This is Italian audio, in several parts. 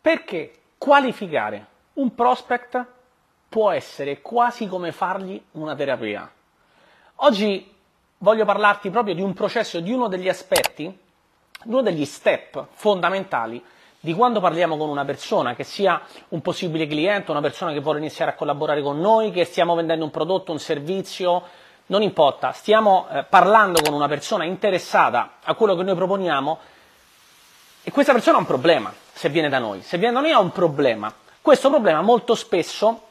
Perché qualificare un prospect può essere quasi come fargli una terapia. Oggi voglio parlarti proprio di un processo, di uno degli aspetti, uno degli step fondamentali di quando parliamo con una persona, che sia un possibile cliente, una persona che vuole iniziare a collaborare con noi, che stiamo vendendo un prodotto, un servizio, non importa, stiamo eh, parlando con una persona interessata a quello che noi proponiamo e questa persona ha un problema se viene da noi. Se viene da noi ha un problema. Questo problema molto spesso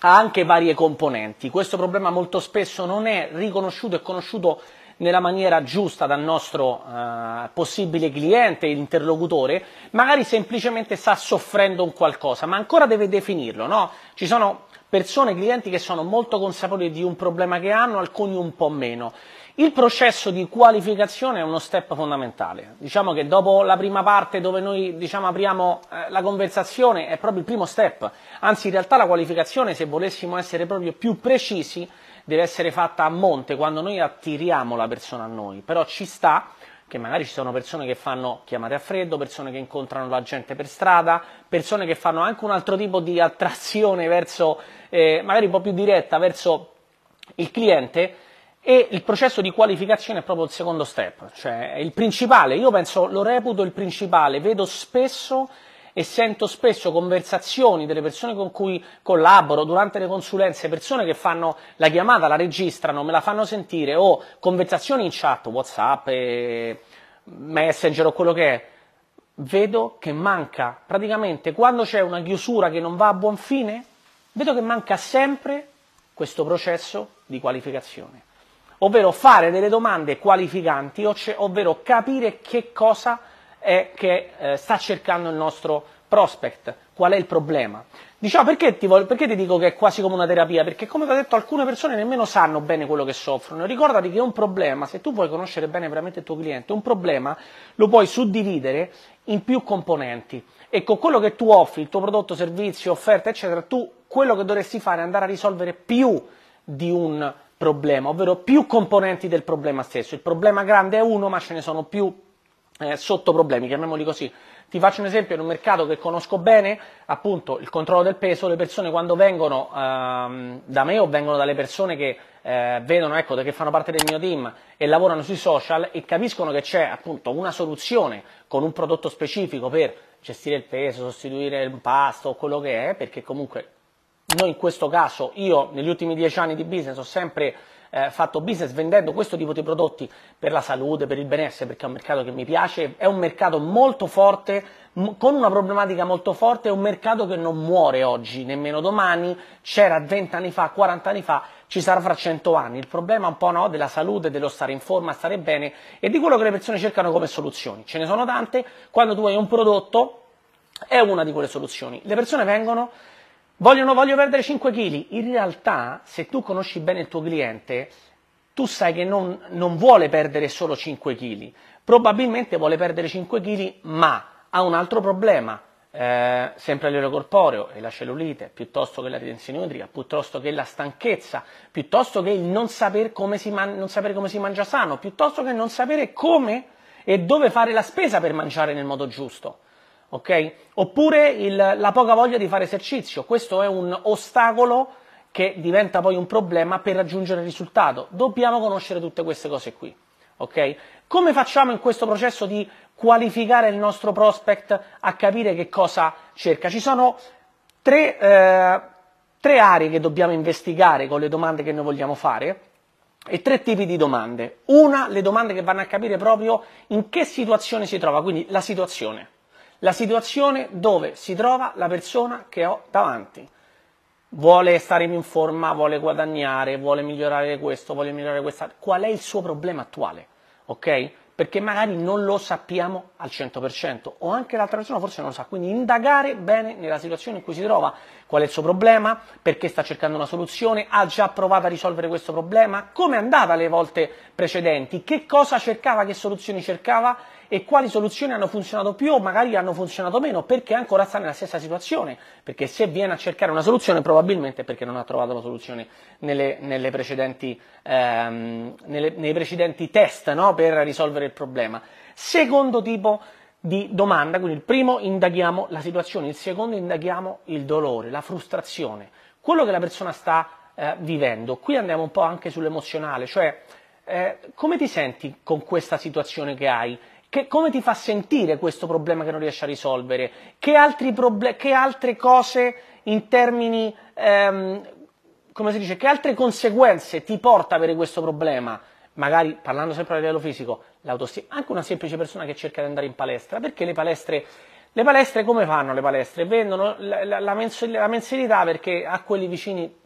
ha anche varie componenti. Questo problema molto spesso non è riconosciuto e conosciuto nella maniera giusta dal nostro eh, possibile cliente, interlocutore, magari semplicemente sta soffrendo un qualcosa, ma ancora deve definirlo, no? Ci sono persone, clienti che sono molto consapevoli di un problema che hanno, alcuni un po' meno. Il processo di qualificazione è uno step fondamentale. Diciamo che dopo la prima parte dove noi diciamo, apriamo eh, la conversazione è proprio il primo step. Anzi, in realtà la qualificazione, se volessimo essere proprio più precisi, deve essere fatta a monte quando noi attiriamo la persona a noi, però ci sta che magari ci sono persone che fanno chiamate a freddo, persone che incontrano la gente per strada, persone che fanno anche un altro tipo di attrazione verso, eh, magari un po' più diretta verso il cliente e il processo di qualificazione è proprio il secondo step, cioè è il principale, io penso, lo reputo il principale, vedo spesso e sento spesso conversazioni delle persone con cui collaboro durante le consulenze, persone che fanno la chiamata, la registrano, me la fanno sentire o conversazioni in chat, Whatsapp, Messenger o quello che è, vedo che manca praticamente quando c'è una chiusura che non va a buon fine, vedo che manca sempre questo processo di qualificazione, ovvero fare delle domande qualificanti, ovvero capire che cosa è che eh, sta cercando il nostro prospect, qual è il problema. Diciamo, perché ti, perché ti, dico che è quasi come una terapia? Perché come ti ho detto alcune persone nemmeno sanno bene quello che soffrono. Ricordati che un problema, se tu vuoi conoscere bene veramente il tuo cliente, un problema lo puoi suddividere in più componenti. E con quello che tu offri, il tuo prodotto, servizio, offerta, eccetera, tu quello che dovresti fare è andare a risolvere più di un problema, ovvero più componenti del problema stesso. Il problema grande è uno, ma ce ne sono più eh, sotto problemi, chiamiamoli così. Ti faccio un esempio in un mercato che conosco bene, appunto il controllo del peso, le persone quando vengono ehm, da me o vengono dalle persone che eh, vedono, ecco, che fanno parte del mio team e lavorano sui social e capiscono che c'è appunto una soluzione con un prodotto specifico per gestire il peso, sostituire il pasto o quello che è, perché comunque noi in questo caso, io negli ultimi dieci anni di business ho sempre eh, fatto business vendendo questo tipo di prodotti per la salute, per il benessere, perché è un mercato che mi piace, è un mercato molto forte, con una problematica molto forte, è un mercato che non muore oggi, nemmeno domani, c'era 20 anni fa, 40 anni fa, ci sarà fra 100 anni. Il problema è un po' no, della salute, dello stare in forma, stare bene e di quello che le persone cercano come soluzioni. Ce ne sono tante, quando tu hai un prodotto è una di quelle soluzioni. Le persone vengono Vogliono, voglio perdere 5 kg. In realtà, se tu conosci bene il tuo cliente, tu sai che non, non vuole perdere solo 5 kg. Probabilmente vuole perdere 5 kg, ma ha un altro problema. Eh, sempre a corporeo e la cellulite, piuttosto che la ritenzione idrica, piuttosto che la stanchezza, piuttosto che il non, saper come man- non sapere come si mangia sano, piuttosto che non sapere come e dove fare la spesa per mangiare nel modo giusto ok? Oppure il, la poca voglia di fare esercizio, questo è un ostacolo che diventa poi un problema per raggiungere il risultato. Dobbiamo conoscere tutte queste cose qui, ok? Come facciamo in questo processo di qualificare il nostro prospect a capire che cosa cerca? Ci sono tre, eh, tre aree che dobbiamo investigare con le domande che noi vogliamo fare e tre tipi di domande. Una, le domande che vanno a capire proprio in che situazione si trova, quindi la situazione la situazione dove si trova la persona che ho davanti. Vuole stare in forma, vuole guadagnare, vuole migliorare questo, vuole migliorare questa. Qual è il suo problema attuale? Ok? Perché magari non lo sappiamo al 100% o anche l'altra persona forse non lo sa. Quindi indagare bene nella situazione in cui si trova, qual è il suo problema, perché sta cercando una soluzione, ha già provato a risolvere questo problema, come è andata le volte precedenti, che cosa cercava, che soluzioni cercava e quali soluzioni hanno funzionato più o magari hanno funzionato meno, perché ancora sta nella stessa situazione, perché se viene a cercare una soluzione probabilmente è perché non ha trovato la soluzione nelle, nelle precedenti, ehm, nelle, nei precedenti test no? per risolvere il problema. Secondo tipo di domanda, quindi il primo indaghiamo la situazione, il secondo indaghiamo il dolore, la frustrazione, quello che la persona sta eh, vivendo. Qui andiamo un po' anche sull'emozionale, cioè eh, come ti senti con questa situazione che hai? Che, come ti fa sentire questo problema che non riesci a risolvere? Che, proble- che altre cose in termini, ehm, come si dice, che altre conseguenze ti porta avere questo problema? Magari parlando sempre a livello fisico, l'autostima, anche una semplice persona che cerca di andare in palestra, perché le palestre, le palestre come fanno le palestre? Vendono la, la, la, mensilità perché a quelli vicini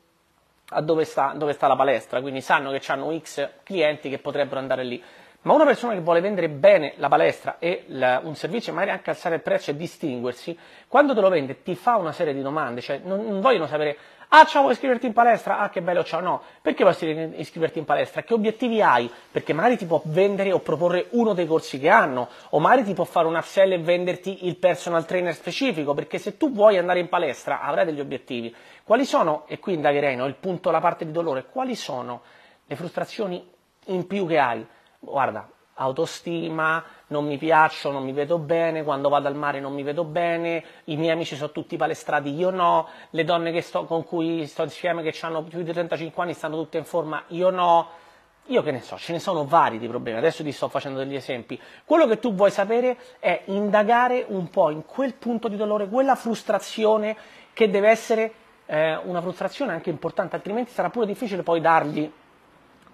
a dove sta, dove sta la palestra, quindi sanno che hanno X clienti che potrebbero andare lì ma una persona che vuole vendere bene la palestra e la, un servizio, magari anche alzare il prezzo e distinguersi, quando te lo vende ti fa una serie di domande, cioè non, non vogliono sapere Ah, ciao, vuoi iscriverti in palestra? Ah, che bello, ciao. No, perché vuoi iscriverti in palestra? Che obiettivi hai? Perché magari ti può vendere o proporre uno dei corsi che hanno, o magari ti può fare un upsell e venderti il personal trainer specifico, perché se tu vuoi andare in palestra avrai degli obiettivi. Quali sono, e qui indagherei, no, il punto, la parte di dolore, quali sono le frustrazioni in più che hai? Guarda, autostima, non mi piaccio, non mi vedo bene, quando vado al mare non mi vedo bene, i miei amici sono tutti palestrati, io no, le donne sto, con cui sto insieme che hanno più di 35 anni stanno tutte in forma, io no. Io che ne so, ce ne sono vari di problemi, adesso ti sto facendo degli esempi. Quello che tu vuoi sapere è indagare un po' in quel punto di dolore, quella frustrazione che deve essere eh, una frustrazione anche importante, altrimenti sarà pure difficile poi dargli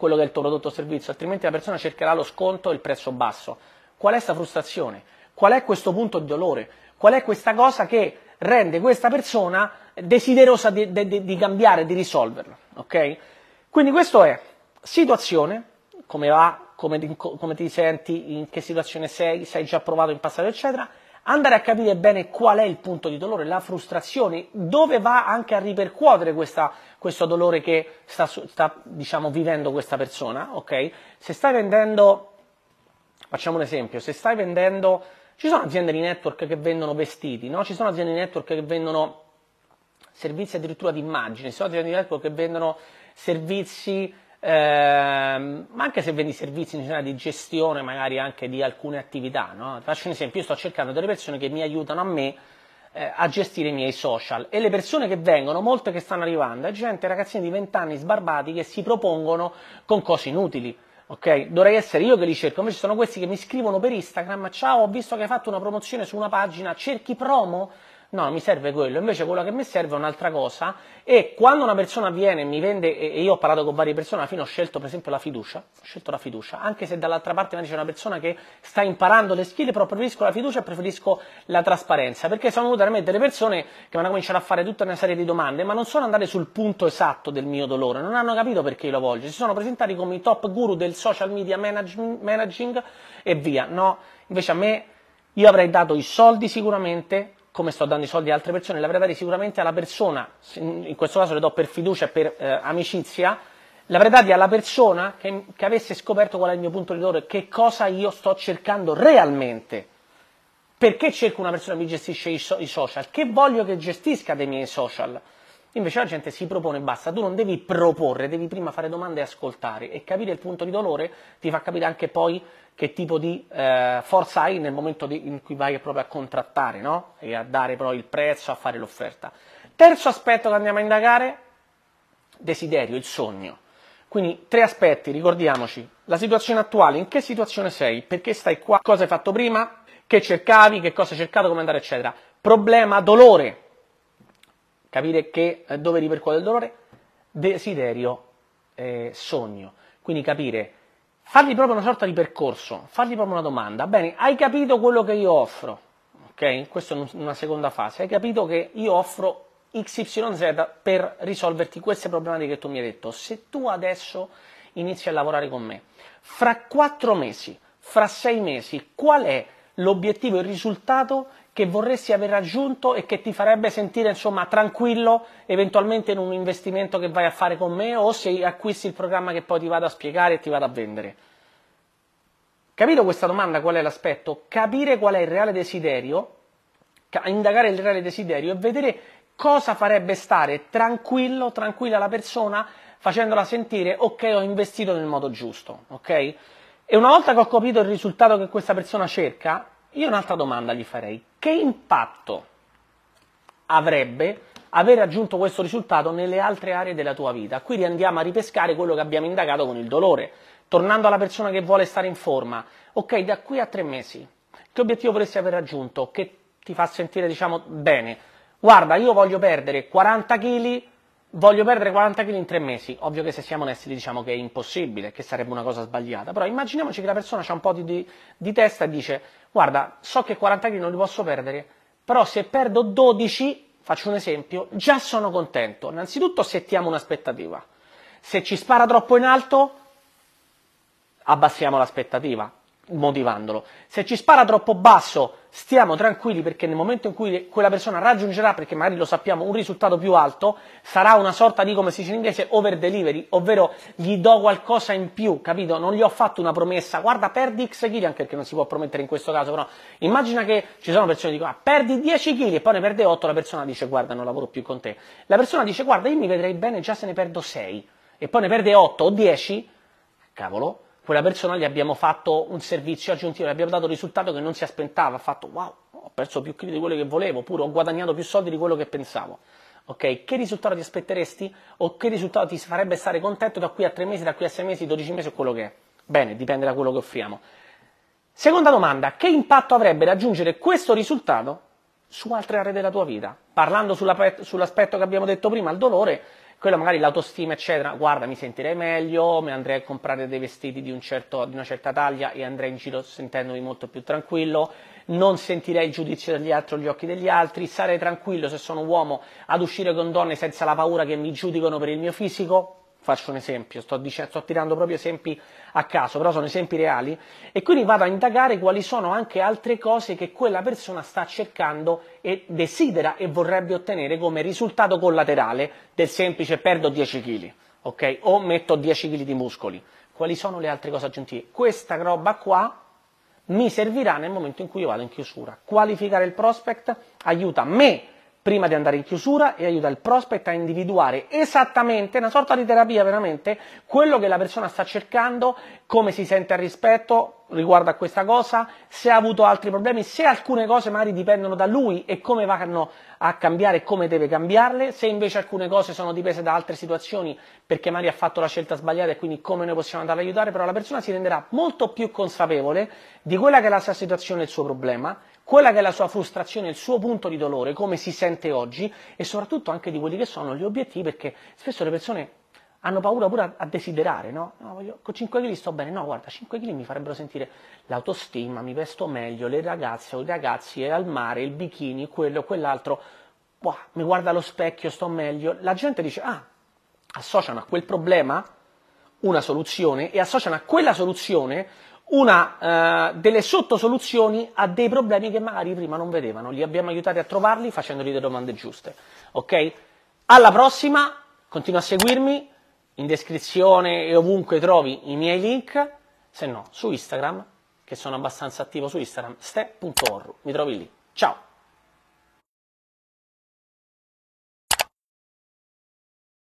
quello che è il tuo prodotto o servizio, altrimenti la persona cercherà lo sconto e il prezzo basso. Qual è questa frustrazione? Qual è questo punto di dolore? Qual è questa cosa che rende questa persona desiderosa di, di, di cambiare, di risolverlo? Okay? Quindi questo è situazione, come va, come come ti senti, in che situazione sei, se hai già provato in passato, eccetera, andare a capire bene qual è il punto di dolore, la frustrazione, dove va anche a ripercuotere questa, questo dolore che sta, sta diciamo, vivendo questa persona, ok? Se stai vendendo, facciamo un esempio, se stai vendendo, ci sono aziende di network che vendono vestiti, no? Ci sono aziende di network che vendono servizi addirittura di immagini, ci sono aziende di network che vendono servizi Ehm, ma anche se vendi servizi in generale di gestione magari anche di alcune attività, no? faccio un esempio, io sto cercando delle persone che mi aiutano a me eh, a gestire i miei social e le persone che vengono, molte che stanno arrivando, è gente, ragazzini di 20 anni sbarbati che si propongono con cose inutili. Ok, dovrei essere io che li cerco, invece sono questi che mi scrivono per Instagram, ciao, ho visto che hai fatto una promozione su una pagina, cerchi promo? No, mi serve quello, invece quello che mi serve è un'altra cosa. E quando una persona viene e mi vende, e io ho parlato con varie persone, alla fine ho scelto per esempio la fiducia, ho scelto la fiducia, anche se dall'altra parte c'è una persona che sta imparando le skill, però preferisco la fiducia e preferisco la trasparenza, perché sono venute veramente delle persone che mi hanno cominciato a fare tutta una serie di domande, ma non sono andate sul punto esatto del mio dolore, non hanno capito perché io lo voglio, si sono presentati come i top guru del social media managing e via, no, invece a me io avrei dato i soldi sicuramente come sto dando i soldi a altre persone, li avrei dati sicuramente alla persona, in questo caso le do per fiducia e per eh, amicizia, li avrei dati alla persona che, che, avesse scoperto qual è il mio punto di dolore, che cosa io sto cercando realmente. Perché cerco una persona che mi gestisce i, so- i social? Che voglio che gestisca dei miei social? Invece la gente si propone e basta, tu non devi proporre, devi prima fare domande e ascoltare e capire il punto di dolore ti fa capire anche poi che tipo di eh, forza hai nel momento di, in cui vai proprio a contrattare no? e a dare poi il prezzo, a fare l'offerta. Terzo aspetto che andiamo a indagare, desiderio, il sogno. Quindi tre aspetti, ricordiamoci, la situazione attuale, in che situazione sei, perché stai qua, cosa hai fatto prima, che cercavi, che cosa hai cercato, come andare, eccetera. Problema, dolore, capire che, eh, dove ripercuote il dolore, desiderio, eh, sogno. Quindi capire, fargli proprio una sorta di percorso, fargli proprio una domanda. Bene, hai capito quello che io offro? Ok? Questa è una seconda fase. Hai capito che io offro XYZ per risolverti queste problematiche che tu mi hai detto. Se tu adesso inizi a lavorare con me, fra quattro mesi, fra sei mesi, qual è l'obiettivo, il risultato che vorresti aver raggiunto e che ti farebbe sentire insomma tranquillo eventualmente in un investimento che vai a fare con me o se acquisti il programma che poi ti vado a spiegare e ti vado a vendere. Capito questa domanda qual è l'aspetto? Capire qual è il reale desiderio, indagare il reale desiderio e vedere cosa farebbe stare tranquillo, tranquilla la persona facendola sentire ok ho investito nel modo giusto, ok? E una volta che ho capito il risultato che questa persona cerca, io un'altra domanda gli farei. Che impatto avrebbe aver raggiunto questo risultato nelle altre aree della tua vita? Qui andiamo a ripescare quello che abbiamo indagato con il dolore. Tornando alla persona che vuole stare in forma, ok, da qui a tre mesi, che obiettivo vorresti aver raggiunto? Che ti fa sentire, diciamo, bene? Guarda, io voglio perdere 40 kg voglio perdere 40 kg in tre mesi. Ovvio che se siamo onesti diciamo che è impossibile, che sarebbe una cosa sbagliata, però immaginiamoci che la persona ha un po' di, di, di, testa e dice guarda, so che 40 kg non li posso perdere, però se perdo 12, faccio un esempio, già sono contento. Innanzitutto settiamo un'aspettativa. Se ci spara troppo in alto, abbassiamo l'aspettativa motivandolo. Se ci spara troppo basso, stiamo tranquilli perché nel momento in cui quella persona raggiungerà, perché magari lo sappiamo, un risultato più alto, sarà una sorta di, come si dice in inglese, over delivery, ovvero gli do qualcosa in più, capito? Non gli ho fatto una promessa, guarda, perdi X kg, anche perché non si può promettere in questo caso, però immagina che ci sono persone che dicono, ah, perdi 10 kg e poi ne perde 8, la persona dice, guarda, non lavoro più con te. La persona dice, guarda, io mi vedrei bene già se ne perdo 6, e poi ne perde 8 o 10, cavolo, quella persona gli abbiamo fatto un servizio aggiuntivo, gli abbiamo dato un risultato che non si aspettava, ha fatto wow, ho perso più chili di quello che volevo, oppure ho guadagnato più soldi di quello che pensavo. Ok? Che risultato ti aspetteresti? O che risultato ti farebbe stare contento da qui a 3 mesi, da qui a 6 mesi, 12 mesi o quello che è? Bene, dipende da quello che offriamo. Seconda domanda, che impatto avrebbe raggiungere questo risultato su altre aree della tua vita? Parlando sull'aspetto che abbiamo detto prima, il dolore, quello magari l'autostima, eccetera, guarda, mi sentirei meglio, mi andrei a comprare dei vestiti di, un certo, di una certa taglia e andrei in giro sentendomi molto più tranquillo, non sentirei il giudizio degli altri o gli occhi degli altri, sarei tranquillo se sono uomo ad uscire con donne senza la paura che mi giudicano per il mio fisico, Faccio un esempio, sto, dicendo, sto, tirando proprio esempi a caso, però sono esempi reali, e quindi vado a indagare quali sono anche altre cose che quella persona sta cercando e desidera e vorrebbe ottenere come risultato collaterale del semplice perdo 10 kg, ok? O metto 10 kg di muscoli. Quali sono le altre cose aggiuntive? Questa roba qua mi servirà nel momento in cui io vado in chiusura. Qualificare il prospect aiuta me prima di andare in chiusura e aiuta il prospect a individuare esattamente, una sorta di terapia veramente, quello che la persona sta cercando, come si sente al rispetto riguardo a questa cosa, se ha avuto altri problemi, se alcune cose magari dipendono da lui e come vanno a cambiare e come deve cambiarle, se invece alcune cose sono dipese da altre situazioni perché magari ha fatto la scelta sbagliata e quindi come noi possiamo andare ad aiutare, però la persona si renderà molto più consapevole di quella che è la sua situazione e il suo problema quella che è la sua frustrazione, il suo punto di dolore, come si sente oggi e soprattutto anche di quelli che sono gli obiettivi, perché spesso le persone hanno paura pure a, a desiderare, no? no voglio, con 5 kg sto bene, no, guarda, 5 kg mi farebbero sentire l'autostima, mi vesto meglio, le ragazze o i ragazzi, al mare, il bikini, quello, quell'altro, wow, mi guarda allo specchio, sto meglio. La gente dice, ah, associano a quel problema una soluzione e associano a quella soluzione una uh, delle sottosoluzioni a dei problemi che magari prima non vedevano. Li abbiamo aiutati a trovarli facendogli le domande giuste. Ok? Alla prossima, continua a seguirmi, in descrizione e ovunque trovi i miei link, se no su Instagram, che sono abbastanza attivo su Instagram, ste.orru. Mi trovi lì. Ciao!